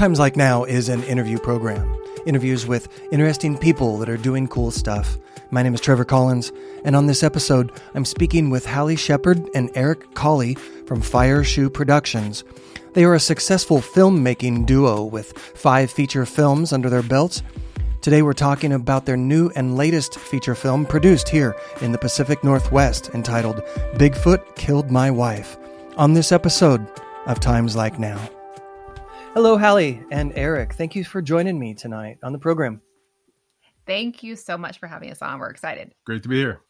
Times Like Now is an interview program. Interviews with interesting people that are doing cool stuff. My name is Trevor Collins, and on this episode, I'm speaking with Hallie Shepherd and Eric Colley from Fire Shoe Productions. They are a successful filmmaking duo with five feature films under their belts. Today, we're talking about their new and latest feature film produced here in the Pacific Northwest entitled Bigfoot Killed My Wife. On this episode of Times Like Now. Hello, Hallie and Eric. Thank you for joining me tonight on the program. Thank you so much for having us on. We're excited. Great to be here.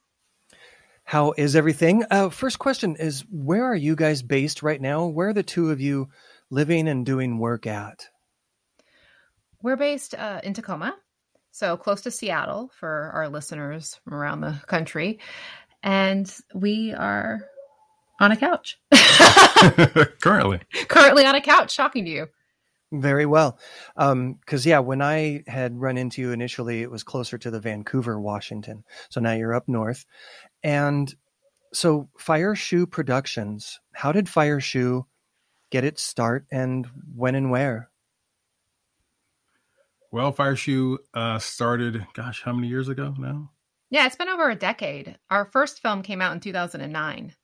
How is everything? Uh, first question is Where are you guys based right now? Where are the two of you living and doing work at? We're based uh, in Tacoma, so close to Seattle for our listeners from around the country. And we are on a couch. Currently. Currently on a couch, shocking to you. Very well. Because, yeah, when I had run into you initially, it was closer to the Vancouver, Washington. So now you're up north. And so, Fire Shoe Productions, how did Fire Shoe get its start and when and where? Well, Fire Shoe uh, started, gosh, how many years ago now? Yeah, it's been over a decade. Our first film came out in 2009,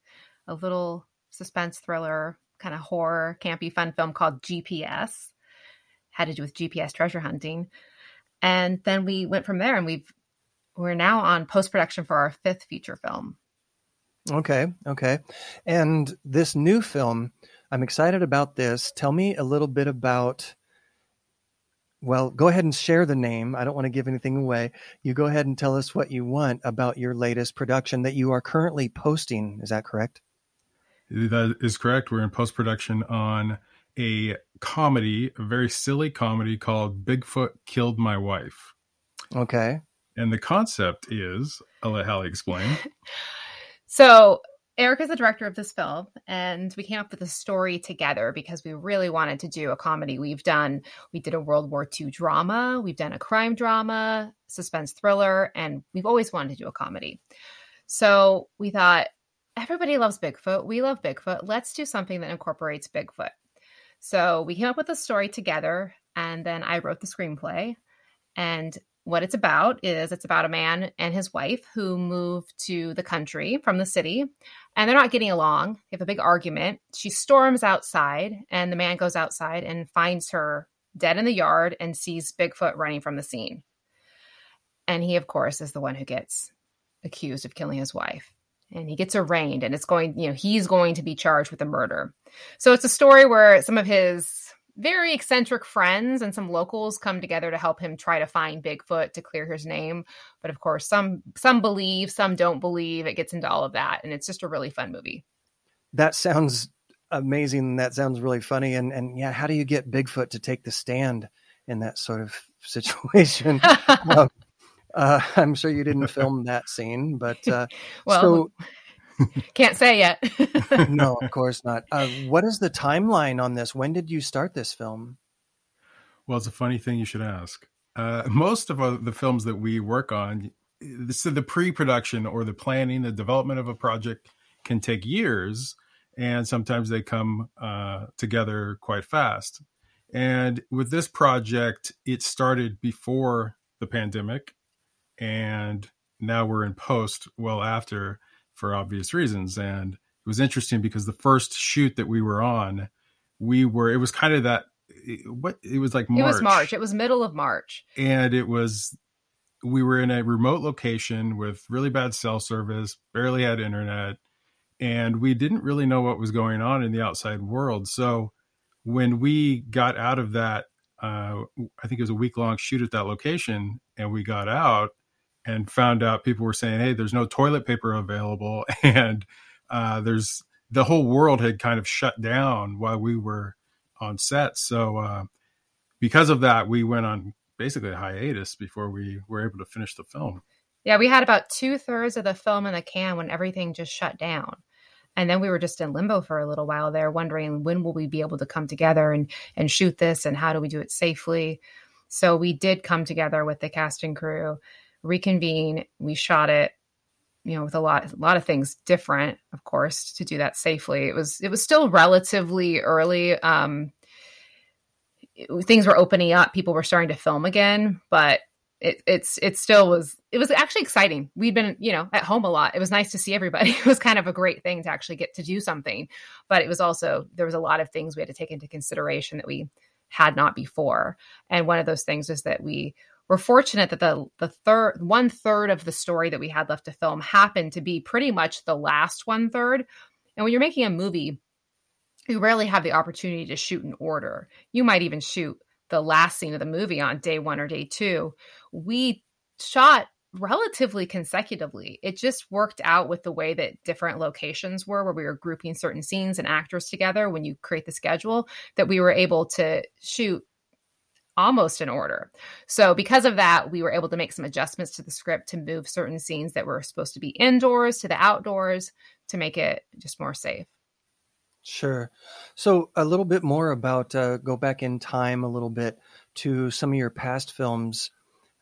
a little suspense thriller, kind of horror, campy, fun film called GPS. Had to do with GPS treasure hunting. And then we went from there and we've we're now on post production for our fifth feature film. Okay, okay. And this new film, I'm excited about this. Tell me a little bit about well, go ahead and share the name. I don't want to give anything away. You go ahead and tell us what you want about your latest production that you are currently posting. Is that correct? That is correct. We're in post production on a comedy, a very silly comedy called Bigfoot Killed My Wife. Okay. And the concept is, I'll let Hallie explain. so, Eric is the director of this film, and we came up with a story together because we really wanted to do a comedy. We've done, we did a World War II drama, we've done a crime drama, suspense thriller, and we've always wanted to do a comedy. So we thought, everybody loves Bigfoot. We love Bigfoot. Let's do something that incorporates Bigfoot. So we came up with a story together, and then I wrote the screenplay. And what it's about is it's about a man and his wife who move to the country from the city and they're not getting along. They have a big argument. She storms outside and the man goes outside and finds her dead in the yard and sees Bigfoot running from the scene. And he, of course, is the one who gets accused of killing his wife. And he gets arraigned and it's going, you know, he's going to be charged with a murder. So it's a story where some of his very eccentric friends and some locals come together to help him try to find Bigfoot to clear his name. But of course, some some believe, some don't believe. It gets into all of that, and it's just a really fun movie. That sounds amazing. That sounds really funny. And and yeah, how do you get Bigfoot to take the stand in that sort of situation? um, uh, I'm sure you didn't film that scene, but uh, well. So, can't say yet. no, of course not. Uh, what is the timeline on this? When did you start this film? Well, it's a funny thing you should ask. Uh, most of uh, the films that we work on, so the pre-production or the planning, the development of a project can take years, and sometimes they come uh, together quite fast. And with this project, it started before the pandemic, and now we're in post well after for obvious reasons. And it was interesting because the first shoot that we were on, we were it was kind of that what it was like March. It was March. It was middle of March. And it was we were in a remote location with really bad cell service, barely had internet, and we didn't really know what was going on in the outside world. So when we got out of that uh, I think it was a week long shoot at that location, and we got out and found out people were saying, "Hey, there's no toilet paper available," and uh, there's the whole world had kind of shut down while we were on set. So uh, because of that, we went on basically a hiatus before we were able to finish the film. Yeah, we had about two thirds of the film in the can when everything just shut down. And then we were just in limbo for a little while there, wondering when will we be able to come together and and shoot this, and how do we do it safely. So we did come together with the casting crew reconvene. We shot it, you know, with a lot a lot of things different, of course, to do that safely. It was it was still relatively early. Um, things were opening up, people were starting to film again, but it, it's it still was it was actually exciting. We'd been you know at home a lot. It was nice to see everybody. It was kind of a great thing to actually get to do something, but it was also there was a lot of things we had to take into consideration that we had not before. And one of those things is that we were fortunate that the the third one third of the story that we had left to film happened to be pretty much the last one third. And when you're making a movie, you rarely have the opportunity to shoot in order. You might even shoot the last scene of the movie on day one or day two. We shot relatively consecutively. It just worked out with the way that different locations were, where we were grouping certain scenes and actors together when you create the schedule, that we were able to shoot almost in order. So, because of that, we were able to make some adjustments to the script to move certain scenes that were supposed to be indoors to the outdoors to make it just more safe. Sure. So, a little bit more about uh, go back in time a little bit to some of your past films.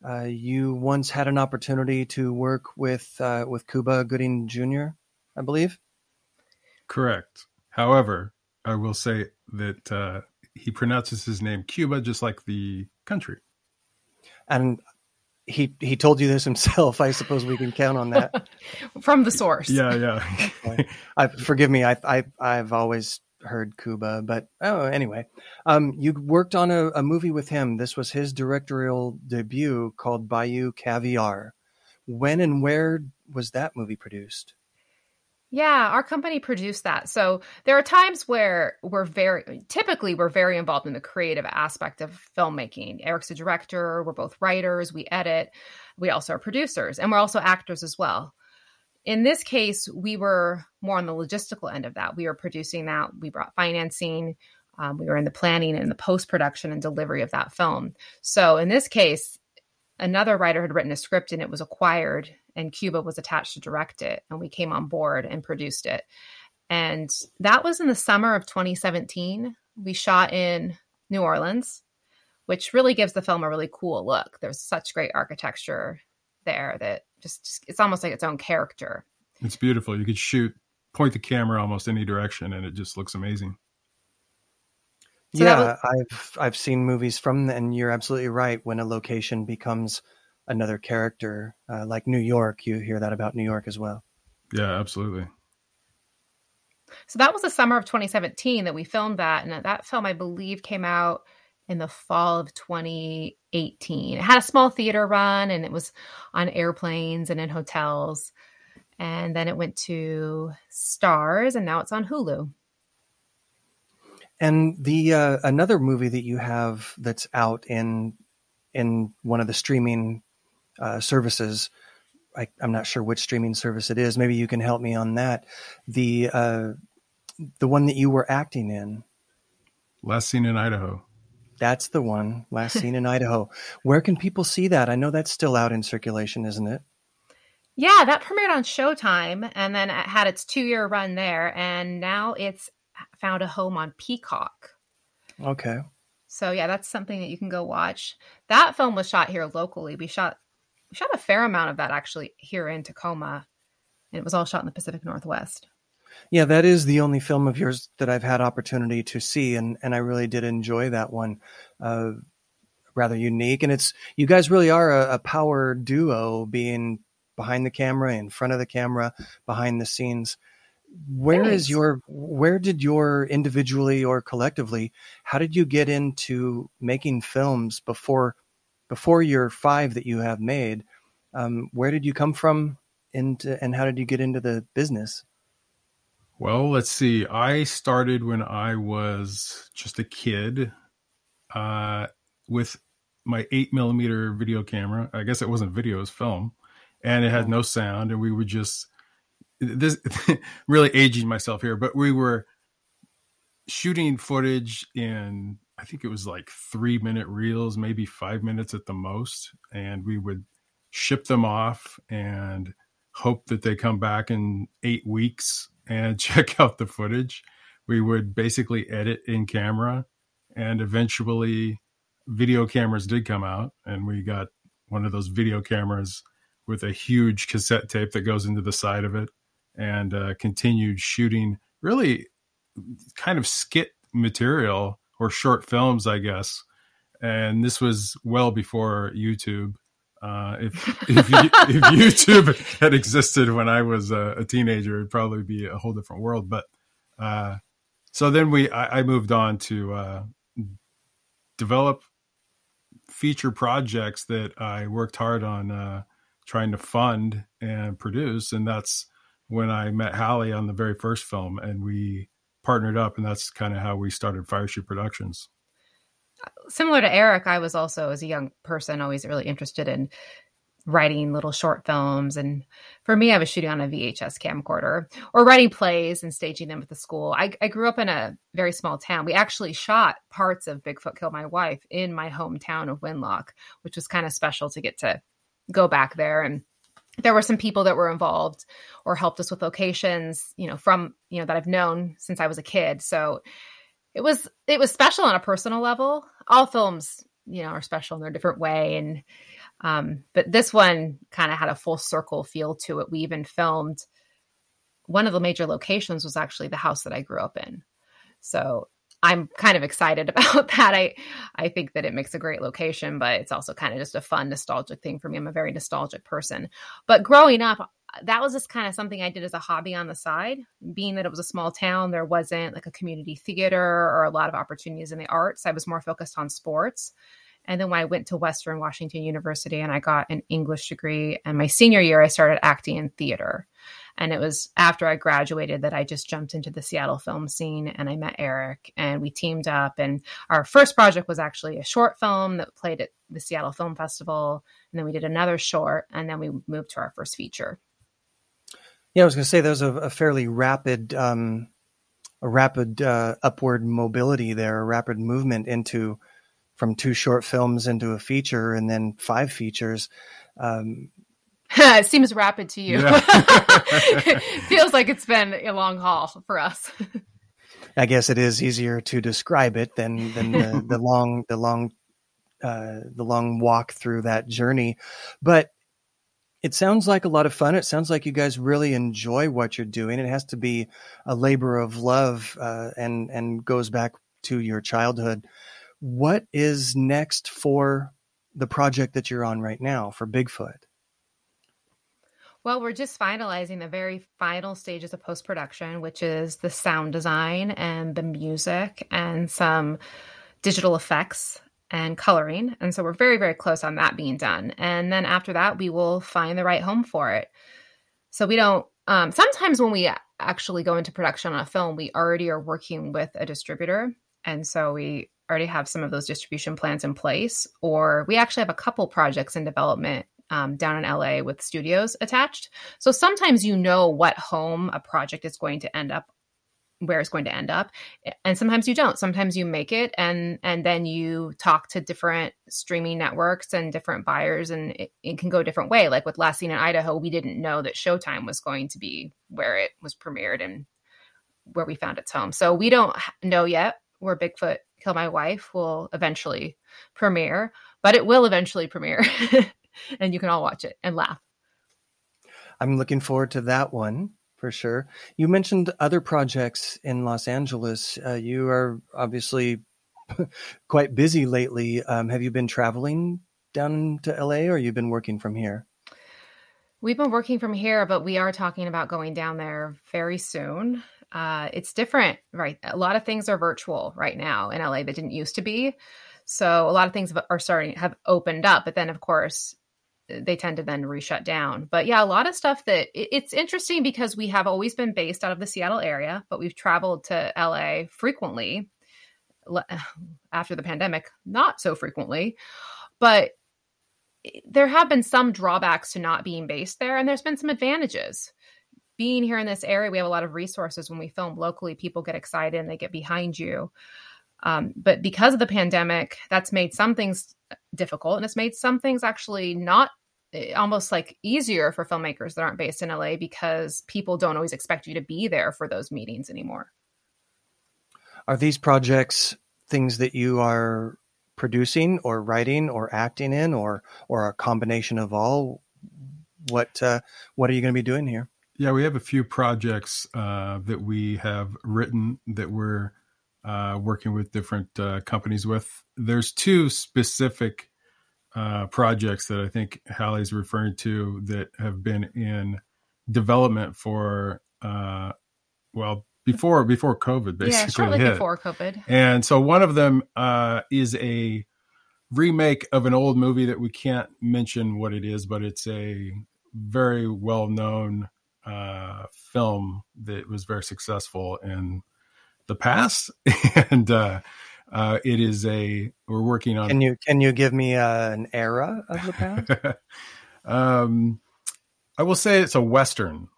Uh, you once had an opportunity to work with uh, with Cuba Gooding Jr., I believe. Correct. However, I will say that uh, he pronounces his name Cuba just like the country. And he he told you this himself. I suppose we can count on that from the source. Yeah, yeah. I, forgive me. I, I I've always heard Cuba, but oh, anyway, um, you worked on a, a movie with him. This was his directorial debut called Bayou Caviar. When and where was that movie produced? Yeah, our company produced that. So there are times where we're very, typically, we're very involved in the creative aspect of filmmaking. Eric's a director, we're both writers, we edit, we also are producers, and we're also actors as well. In this case, we were more on the logistical end of that. We were producing that, we brought financing, um, we were in the planning and the post production and delivery of that film. So in this case, another writer had written a script and it was acquired and Cuba was attached to direct it and we came on board and produced it. And that was in the summer of 2017. We shot in New Orleans, which really gives the film a really cool look. There's such great architecture there that just, just it's almost like its own character. It's beautiful. You could shoot point the camera almost any direction and it just looks amazing. So yeah, was- I've I've seen movies from, and you're absolutely right. When a location becomes another character, uh, like New York, you hear that about New York as well. Yeah, absolutely. So that was the summer of 2017 that we filmed that, and that film, I believe, came out in the fall of 2018. It had a small theater run, and it was on airplanes and in hotels, and then it went to Starz, and now it's on Hulu. And the uh, another movie that you have that's out in in one of the streaming uh, services. I, am not sure which streaming service it is. Maybe you can help me on that. The uh, the one that you were acting in. Last seen in Idaho. That's the one. Last seen in Idaho. Where can people see that? I know that's still out in circulation, isn't it? Yeah, that premiered on Showtime and then it had its two year run there, and now it's found a home on Peacock. Okay. So yeah, that's something that you can go watch. That film was shot here locally. We shot we shot a fair amount of that actually here in Tacoma, and it was all shot in the Pacific Northwest. Yeah, that is the only film of yours that I've had opportunity to see, and and I really did enjoy that one. Uh, rather unique, and it's you guys really are a, a power duo, being behind the camera, in front of the camera, behind the scenes. Where Thanks. is your where did your individually or collectively how did you get into making films before before your five that you have made, um, where did you come from into, and how did you get into the business? Well, let's see. I started when I was just a kid uh, with my eight millimeter video camera. I guess it wasn't video, it was film, and it had no sound. And we were just this really aging myself here, but we were shooting footage in I think it was like three minute reels, maybe five minutes at the most. And we would ship them off and hope that they come back in eight weeks and check out the footage. We would basically edit in camera and eventually video cameras did come out and we got one of those video cameras with a huge cassette tape that goes into the side of it and uh, continued shooting really kind of skit material or short films, I guess. And this was well before YouTube. Uh, if if, if, YouTube had existed when I was a, a, teenager, it'd probably be a whole different world. But uh, so then we, I, I moved on to uh, develop feature projects that I worked hard on uh, trying to fund and produce, and that's when I met Hallie on the very first film, and we partnered up, and that's kind of how we started Fireshoe Productions. Similar to Eric, I was also, as a young person, always really interested in writing little short films. And for me, I was shooting on a VHS camcorder or writing plays and staging them at the school. I, I, grew up in a very small town. We actually shot parts of Bigfoot Killed My Wife in my hometown of Winlock, which was kind of special to get to go back there. And there were some people that were involved or helped us with locations, you know, from, you know, that I've known since I was a kid. So it was, it was special on a personal level. All films, you know, are special in their different way. And, um, but this one kind of had a full circle feel to it. We even filmed one of the major locations was actually the house that I grew up in. So I'm kind of excited about that. I I think that it makes a great location, but it's also kind of just a fun nostalgic thing for me. I'm a very nostalgic person. But growing up, that was just kind of something I did as a hobby on the side. Being that it was a small town, there wasn't like a community theater or a lot of opportunities in the arts. I was more focused on sports. And then when I went to Western Washington University and I got an English degree, and my senior year, I started acting in theater. And it was after I graduated that I just jumped into the Seattle film scene and I met Eric and we teamed up. And our first project was actually a short film that played at the Seattle Film Festival. And then we did another short and then we moved to our first feature. Yeah, I was going to say there was a, a fairly rapid, um, a rapid uh, upward mobility there, a rapid movement into from two short films into a feature and then five features. Um, it seems rapid to you. Yeah. feels like it's been a long haul for us. I guess it is easier to describe it than than the, the long the long uh, the long walk through that journey. But it sounds like a lot of fun. It sounds like you guys really enjoy what you're doing. It has to be a labor of love uh, and and goes back to your childhood. What is next for the project that you're on right now for Bigfoot? Well, we're just finalizing the very final stages of post production, which is the sound design and the music and some digital effects and coloring. And so we're very, very close on that being done. And then after that, we will find the right home for it. So we don't, um, sometimes when we actually go into production on a film, we already are working with a distributor. And so we already have some of those distribution plans in place, or we actually have a couple projects in development um, down in LA with studios attached. So sometimes you know what home a project is going to end up where it's going to end up and sometimes you don't sometimes you make it and and then you talk to different streaming networks and different buyers and it, it, can go a different way like with last seen in idaho we didn't know that showtime was going to be where it was premiered and where we found its home so we don't know yet where bigfoot Kill My Wife will eventually premiere, but it will eventually premiere. and you can all watch it and laugh. I'm looking forward to that one for sure. You mentioned other projects in Los Angeles. Uh, you are obviously quite busy lately. Um, have you been traveling down to LA or you've been working from here? We've been working from here, but we are talking about going down there very soon uh, it's different, right? A lot of things are virtual right now in LA that didn't used to be. So a lot of things are starting have opened up, but then of course they tend to then reshut down. But yeah, a lot of stuff that it's interesting because we have always been based out of the Seattle area, but we've traveled to LA frequently after the pandemic, not so frequently. But there have been some drawbacks to not being based there, and there's been some advantages being here in this area, we have a lot of resources. When we film locally, people get excited and they get behind you. Um, but because of the pandemic, that's made some things difficult and it's made some things actually not eh, almost like easier for filmmakers that aren't based in LA because people don't always expect you to be there for those meetings anymore. Are these projects things that you are producing or writing or acting in or or a combination of all? What uh, what are you going to be doing here? Yeah, we have a few projects uh, that we have written that we're uh, working with different uh, companies with. There's two specific uh, projects that I think Hallie's referring to that have been in development for uh, well before before COVID basically yeah, shortly hit. before COVID. And so one of them uh, is a remake of an old movie that we can't mention what it is, but it's a very well known uh, film that was very successful in the past, and uh, uh, it is a we're working on. Can you can you give me uh, an era of the past? um, I will say it's a western.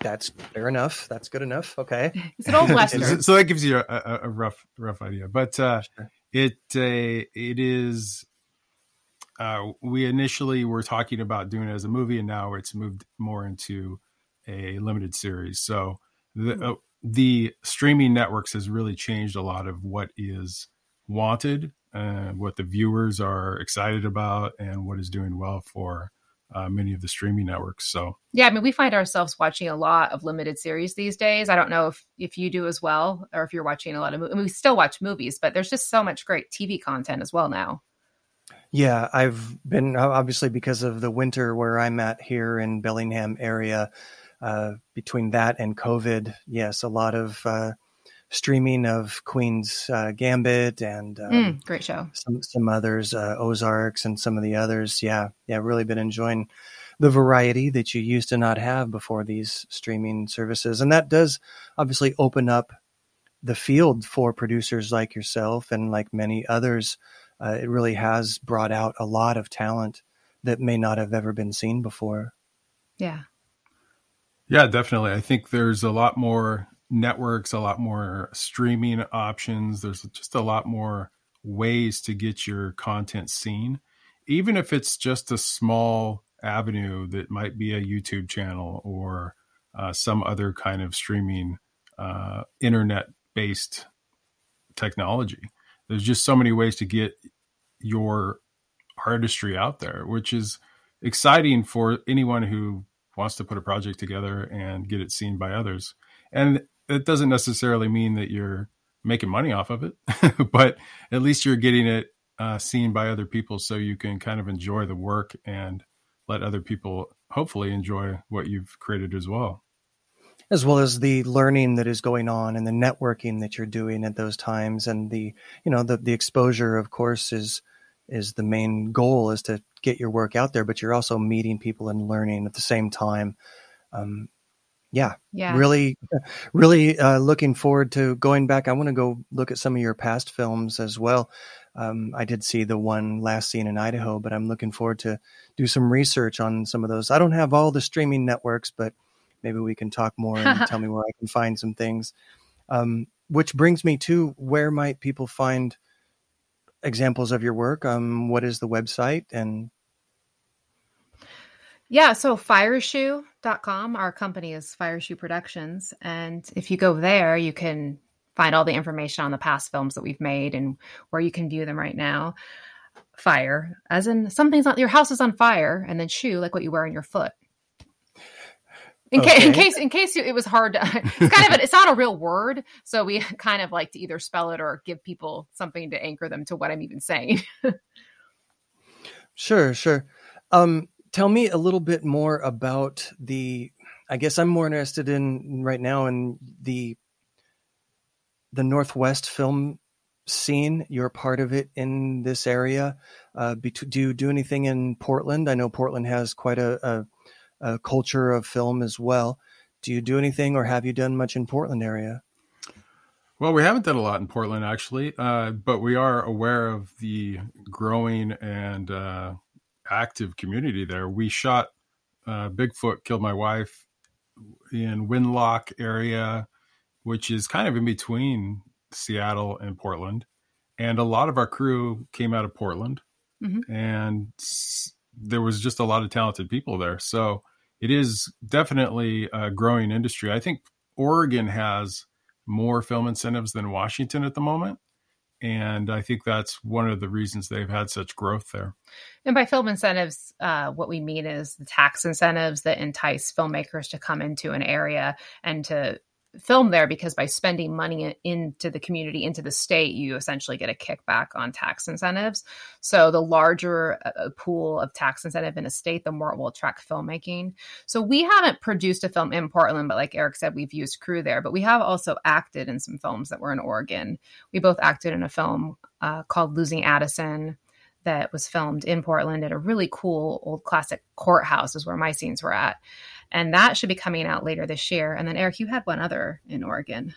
That's fair enough. That's good enough. Okay. It's an old western. so that gives you a, a, a rough rough idea. But uh, sure. it uh, it is. Uh, we initially were talking about doing it as a movie, and now it's moved more into a limited series. So the hmm. uh, the streaming networks has really changed a lot of what is wanted, uh, what the viewers are excited about, and what is doing well for uh, many of the streaming networks. So yeah, I mean, we find ourselves watching a lot of limited series these days. I don't know if if you do as well, or if you're watching a lot of. movies. I mean, we still watch movies, but there's just so much great TV content as well now. Yeah, I've been obviously because of the winter where I'm at here in Bellingham area. Uh, between that and COVID, yes, a lot of uh, streaming of Queen's uh, Gambit and um, mm, great show. Some some others, uh, Ozarks, and some of the others. Yeah, yeah, really been enjoying the variety that you used to not have before these streaming services, and that does obviously open up the field for producers like yourself and like many others. Uh, it really has brought out a lot of talent that may not have ever been seen before. Yeah. Yeah, definitely. I think there's a lot more networks, a lot more streaming options. There's just a lot more ways to get your content seen, even if it's just a small avenue that might be a YouTube channel or uh, some other kind of streaming uh, internet based technology. There's just so many ways to get your artistry out there, which is exciting for anyone who wants to put a project together and get it seen by others. And it doesn't necessarily mean that you're making money off of it, but at least you're getting it uh, seen by other people so you can kind of enjoy the work and let other people hopefully enjoy what you've created as well. As well as the learning that is going on and the networking that you're doing at those times and the, you know, the, the exposure, of course, is is the main goal is to get your work out there, but you're also meeting people and learning at the same time. Um, yeah, yeah, really, really uh, looking forward to going back. I want to go look at some of your past films as well. Um, I did see the one last seen in Idaho, but I'm looking forward to do some research on some of those. I don't have all the streaming networks, but maybe we can talk more and tell me where I can find some things. Um, which brings me to where might people find examples of your work? Um, what is the website and yeah, so fireshoe.com, our company is Fireshoe Productions. And if you go there, you can find all the information on the past films that we've made and where you can view them right now. Fire, as in something's on your house is on fire, and then shoe, like what you wear on your foot. In, okay. ca- in case, in case you, it was hard to, it's kind of, a, it's not a real word. So we kind of like to either spell it or give people something to anchor them to what I'm even saying. sure, sure. Um, tell me a little bit more about the, I guess I'm more interested in right now in the, the Northwest film scene. You're part of it in this area. Uh, do you do anything in Portland? I know Portland has quite a, a uh, culture of film as well. Do you do anything, or have you done much in Portland area? Well, we haven't done a lot in Portland actually, uh, but we are aware of the growing and uh, active community there. We shot uh, Bigfoot killed my wife in Winlock area, which is kind of in between Seattle and Portland, and a lot of our crew came out of Portland, mm-hmm. and there was just a lot of talented people there. So it is definitely a growing industry. I think Oregon has more film incentives than Washington at the moment. And I think that's one of the reasons they've had such growth there. And by film incentives, uh, what we mean is the tax incentives that entice filmmakers to come into an area and to film there because by spending money into the community, into the state, you essentially get a kickback on tax incentives. So the larger a pool of tax incentive in a state, the more it will attract filmmaking. So we haven't produced a film in Portland, but like Eric said, we've used crew there. But we have also acted in some films that were in Oregon. We both acted in a film uh, called Losing Addison that was filmed in Portland at a really cool old classic courthouse, is where my scenes were at and that should be coming out later this year. And then Eric, you had one other in Oregon.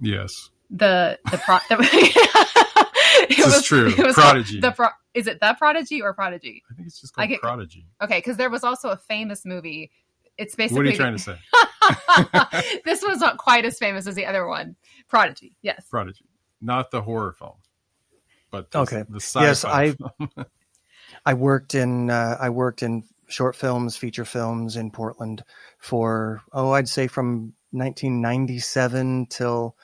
Yes. The the pro. The, it was true. It was Prodigy. The pro, is it the Prodigy or Prodigy? I think it's just called get, Prodigy. Okay, because there was also a famous movie. It's basically. What are you trying to say? this was not quite as famous as the other one. Prodigy. Yes. Prodigy, not the horror film, but the, okay. The yes, I. I worked in uh, I worked in short films, feature films in Portland for, oh, I'd say from 1997 till,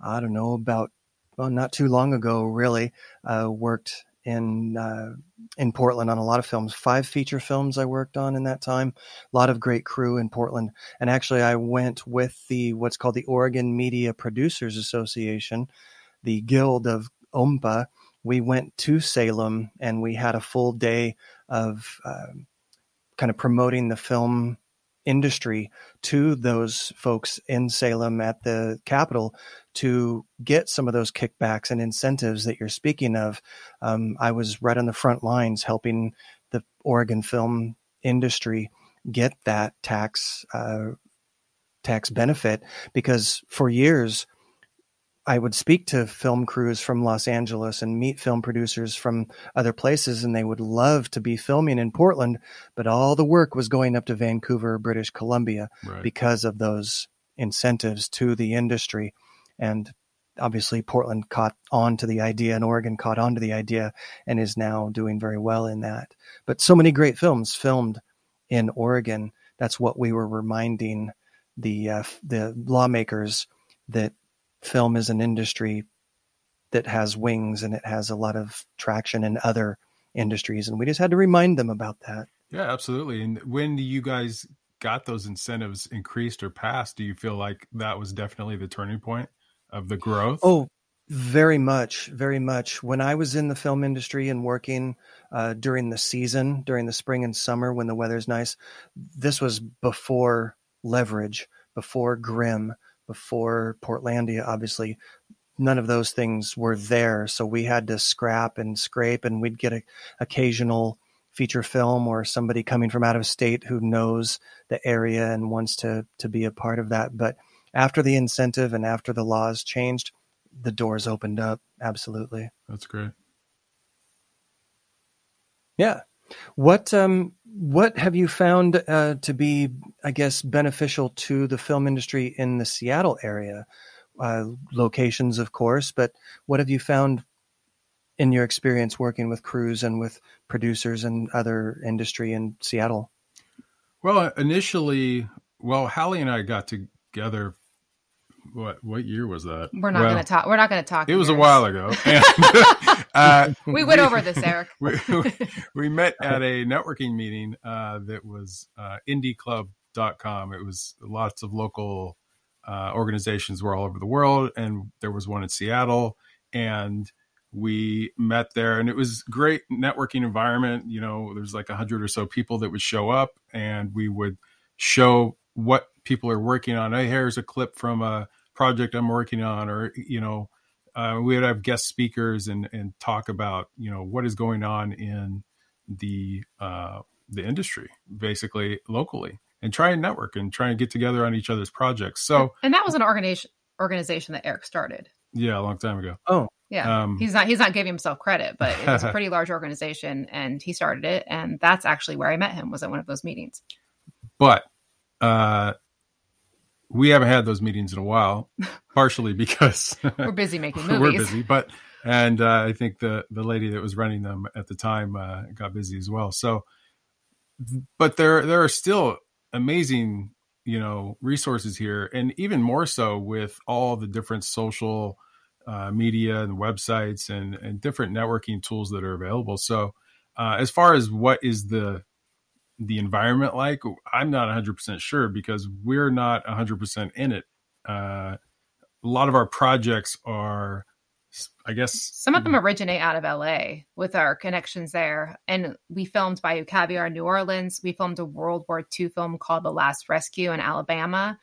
I don't know, about, well, not too long ago, really, uh, worked in uh, in Portland on a lot of films. Five feature films I worked on in that time. A lot of great crew in Portland. And actually, I went with the what's called the Oregon Media Producers Association, the Guild of OMPA. We went to Salem and we had a full day of uh, kind of promoting the film industry to those folks in Salem at the Capitol to get some of those kickbacks and incentives that you're speaking of. Um, I was right on the front lines helping the Oregon film industry get that tax uh, tax benefit because for years I would speak to film crews from Los Angeles and meet film producers from other places, and they would love to be filming in Portland, but all the work was going up to Vancouver, British Columbia, right. because of those incentives to the industry. And obviously, Portland caught on to the idea, and Oregon caught on to the idea, and is now doing very well in that. But so many great films filmed in Oregon. That's what we were reminding the uh, the lawmakers that film is an industry that has wings and it has a lot of traction in other industries and we just had to remind them about that. Yeah absolutely and when you guys got those incentives increased or passed do you feel like that was definitely the turning point of the growth? Oh very much very much. When i was in the film industry and working uh, during the season during the spring and summer when the weather's nice this was before leverage before Grimm before Portlandia, obviously, none of those things were there. So we had to scrap and scrape, and we'd get a occasional feature film or somebody coming from out of state who knows the area and wants to to be a part of that. But after the incentive and after the laws changed, the doors opened up. Absolutely. That's great. Yeah. What um what have you found uh, to be, I guess, beneficial to the film industry in the Seattle area? Uh, locations, of course, but what have you found in your experience working with crews and with producers and other industry in Seattle? Well, initially, well, Hallie and I got together what what year was that? We're not well, going to talk. We're not going to talk. It was a while ago. And, uh, we went we, over this, Eric. we, we, met at a networking meeting uh, that was uh, indieclub.com. It was lots of local uh, organizations were all over the world, and there was one in Seattle, and we met there, and it was great networking environment. You know, there's like a hundred or so people that would show up, and we would show what people are working on. Hey, here's a clip from a project I'm working on, or you know, uh, we would have guest speakers and and talk about you know what is going on in the uh, the industry, basically locally, and try and network and try and get together on each other's projects. So, and that was an organization organization that Eric started. Yeah, a long time ago. Oh, yeah. Um, he's not he's not giving himself credit, but it was a pretty large organization, and he started it, and that's actually where I met him was at one of those meetings. But uh, we haven't had those meetings in a while, partially because we're busy making movies. we're busy, but and uh, I think the the lady that was running them at the time uh, got busy as well. So, but there there are still amazing you know resources here, and even more so with all the different social uh, media and websites and and different networking tools that are available. So, uh, as far as what is the the environment like i'm not 100% sure because we're not 100% in it Uh, a lot of our projects are, I guess, some of them originate out of LA with our connections there. And we filmed Bayou Caviar in New Orleans. We filmed a World War II film called The Last Rescue in Alabama.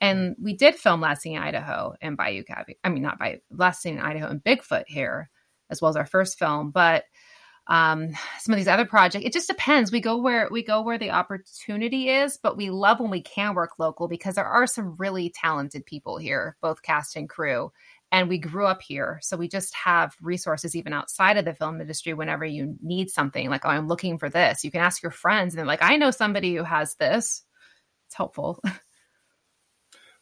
And we did film Last Seen in Idaho and Bayou Caviar. I mean, not Bayou, Last Seen in Idaho and Bigfoot here, as well as our first film. But um, some of these other projects, it just depends. We go where we go where the opportunity is, but we love when we can work local because there are some really talented people here, both cast and crew. And we grew up here. So we just have resources even outside of the film industry whenever you need something. Like, oh, I'm looking for this. You can ask your friends and they're like, I know somebody who has this. It's helpful.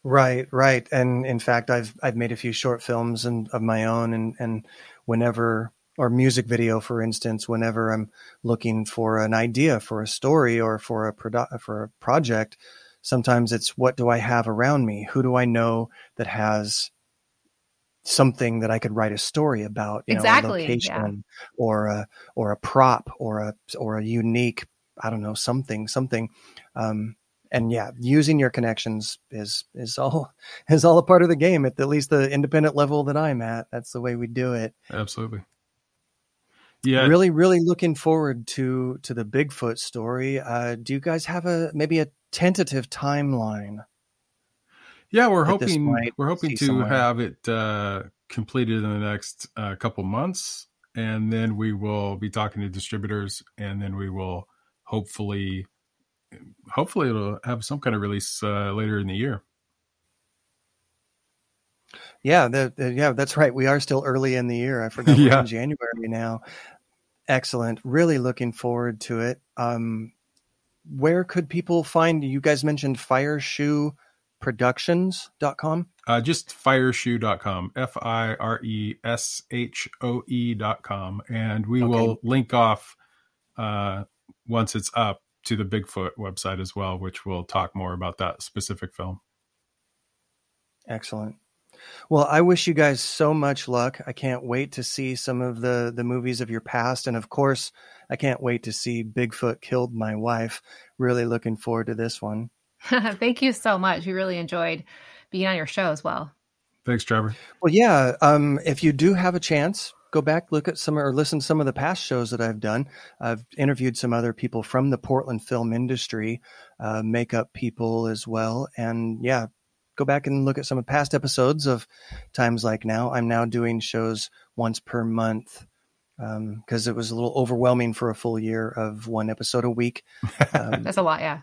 Right, right. And in fact, I've I've made a few short films and of my own, and and whenever or music video, for instance, whenever I'm looking for an idea for a story or for a produ- for a project, sometimes it's what do I have around me? Who do I know that has something that I could write a story about? You exactly, know, a location yeah. or a or a prop or a or a unique I don't know something something. Um, and yeah, using your connections is is all is all a part of the game at at least the independent level that I'm at. That's the way we do it. Absolutely. Yeah. Really, really looking forward to to the Bigfoot story. Uh, do you guys have a maybe a tentative timeline? Yeah, we're hoping we're hoping to somewhere? have it uh, completed in the next uh, couple months, and then we will be talking to distributors, and then we will hopefully hopefully it'll have some kind of release uh, later in the year. Yeah, the, the, yeah, that's right. We are still early in the year. I forgot we're in January now. Excellent. Really looking forward to it. Um, where could people find you guys mentioned fireshoeproductions.com? Uh, just fireshoe.com, F I R E S H O E.com. And we okay. will link off uh, once it's up to the Bigfoot website as well, which will talk more about that specific film. Excellent. Well, I wish you guys so much luck. I can't wait to see some of the the movies of your past, and of course, I can't wait to see Bigfoot killed my wife. Really looking forward to this one. Thank you so much. We really enjoyed being on your show as well. Thanks, Trevor. Well, yeah. Um, if you do have a chance, go back, look at some or listen to some of the past shows that I've done. I've interviewed some other people from the Portland film industry, uh, makeup people as well, and yeah, go back and look at some of past episodes of Times Like Now. I'm now doing shows once per month because um, it was a little overwhelming for a full year of one episode a week. Um, That's a lot, yeah.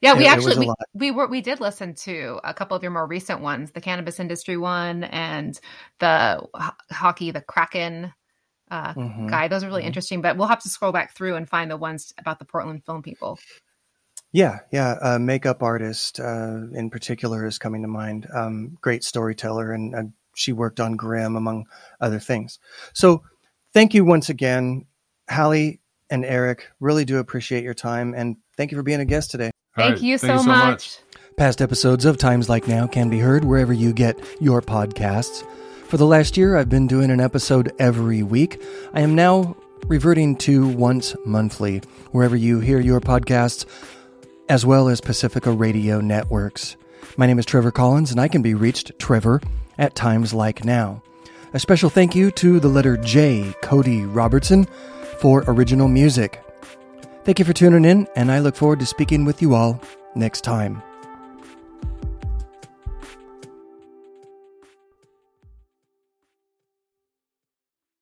Yeah, we it, actually it we, we were we did listen to a couple of your more recent ones, the cannabis industry one and the h- hockey, the Kraken uh, mm-hmm. guy. Those are really mm-hmm. interesting, but we'll have to scroll back through and find the ones about the Portland film people. Yeah, yeah. A makeup artist uh, in particular is coming to mind. Um, great storyteller, and uh, she worked on Grimm, among other things. So, thank you once again, Hallie and Eric. Really do appreciate your time, and thank you for being a guest today. Thank, right, you, so you so much. much. Past episodes of Times Like Now can be heard wherever you get your podcasts. For the last year, I've been doing an episode every week. I am now reverting to once monthly, wherever you hear your podcasts as well as Pacifica Radio Networks. My name is Trevor Collins, and I can be reached, Trevor, at times like now. A special thank you to the letter J, Cody Robertson, for original music. Thank you for tuning in, and I look forward to speaking with you all next time.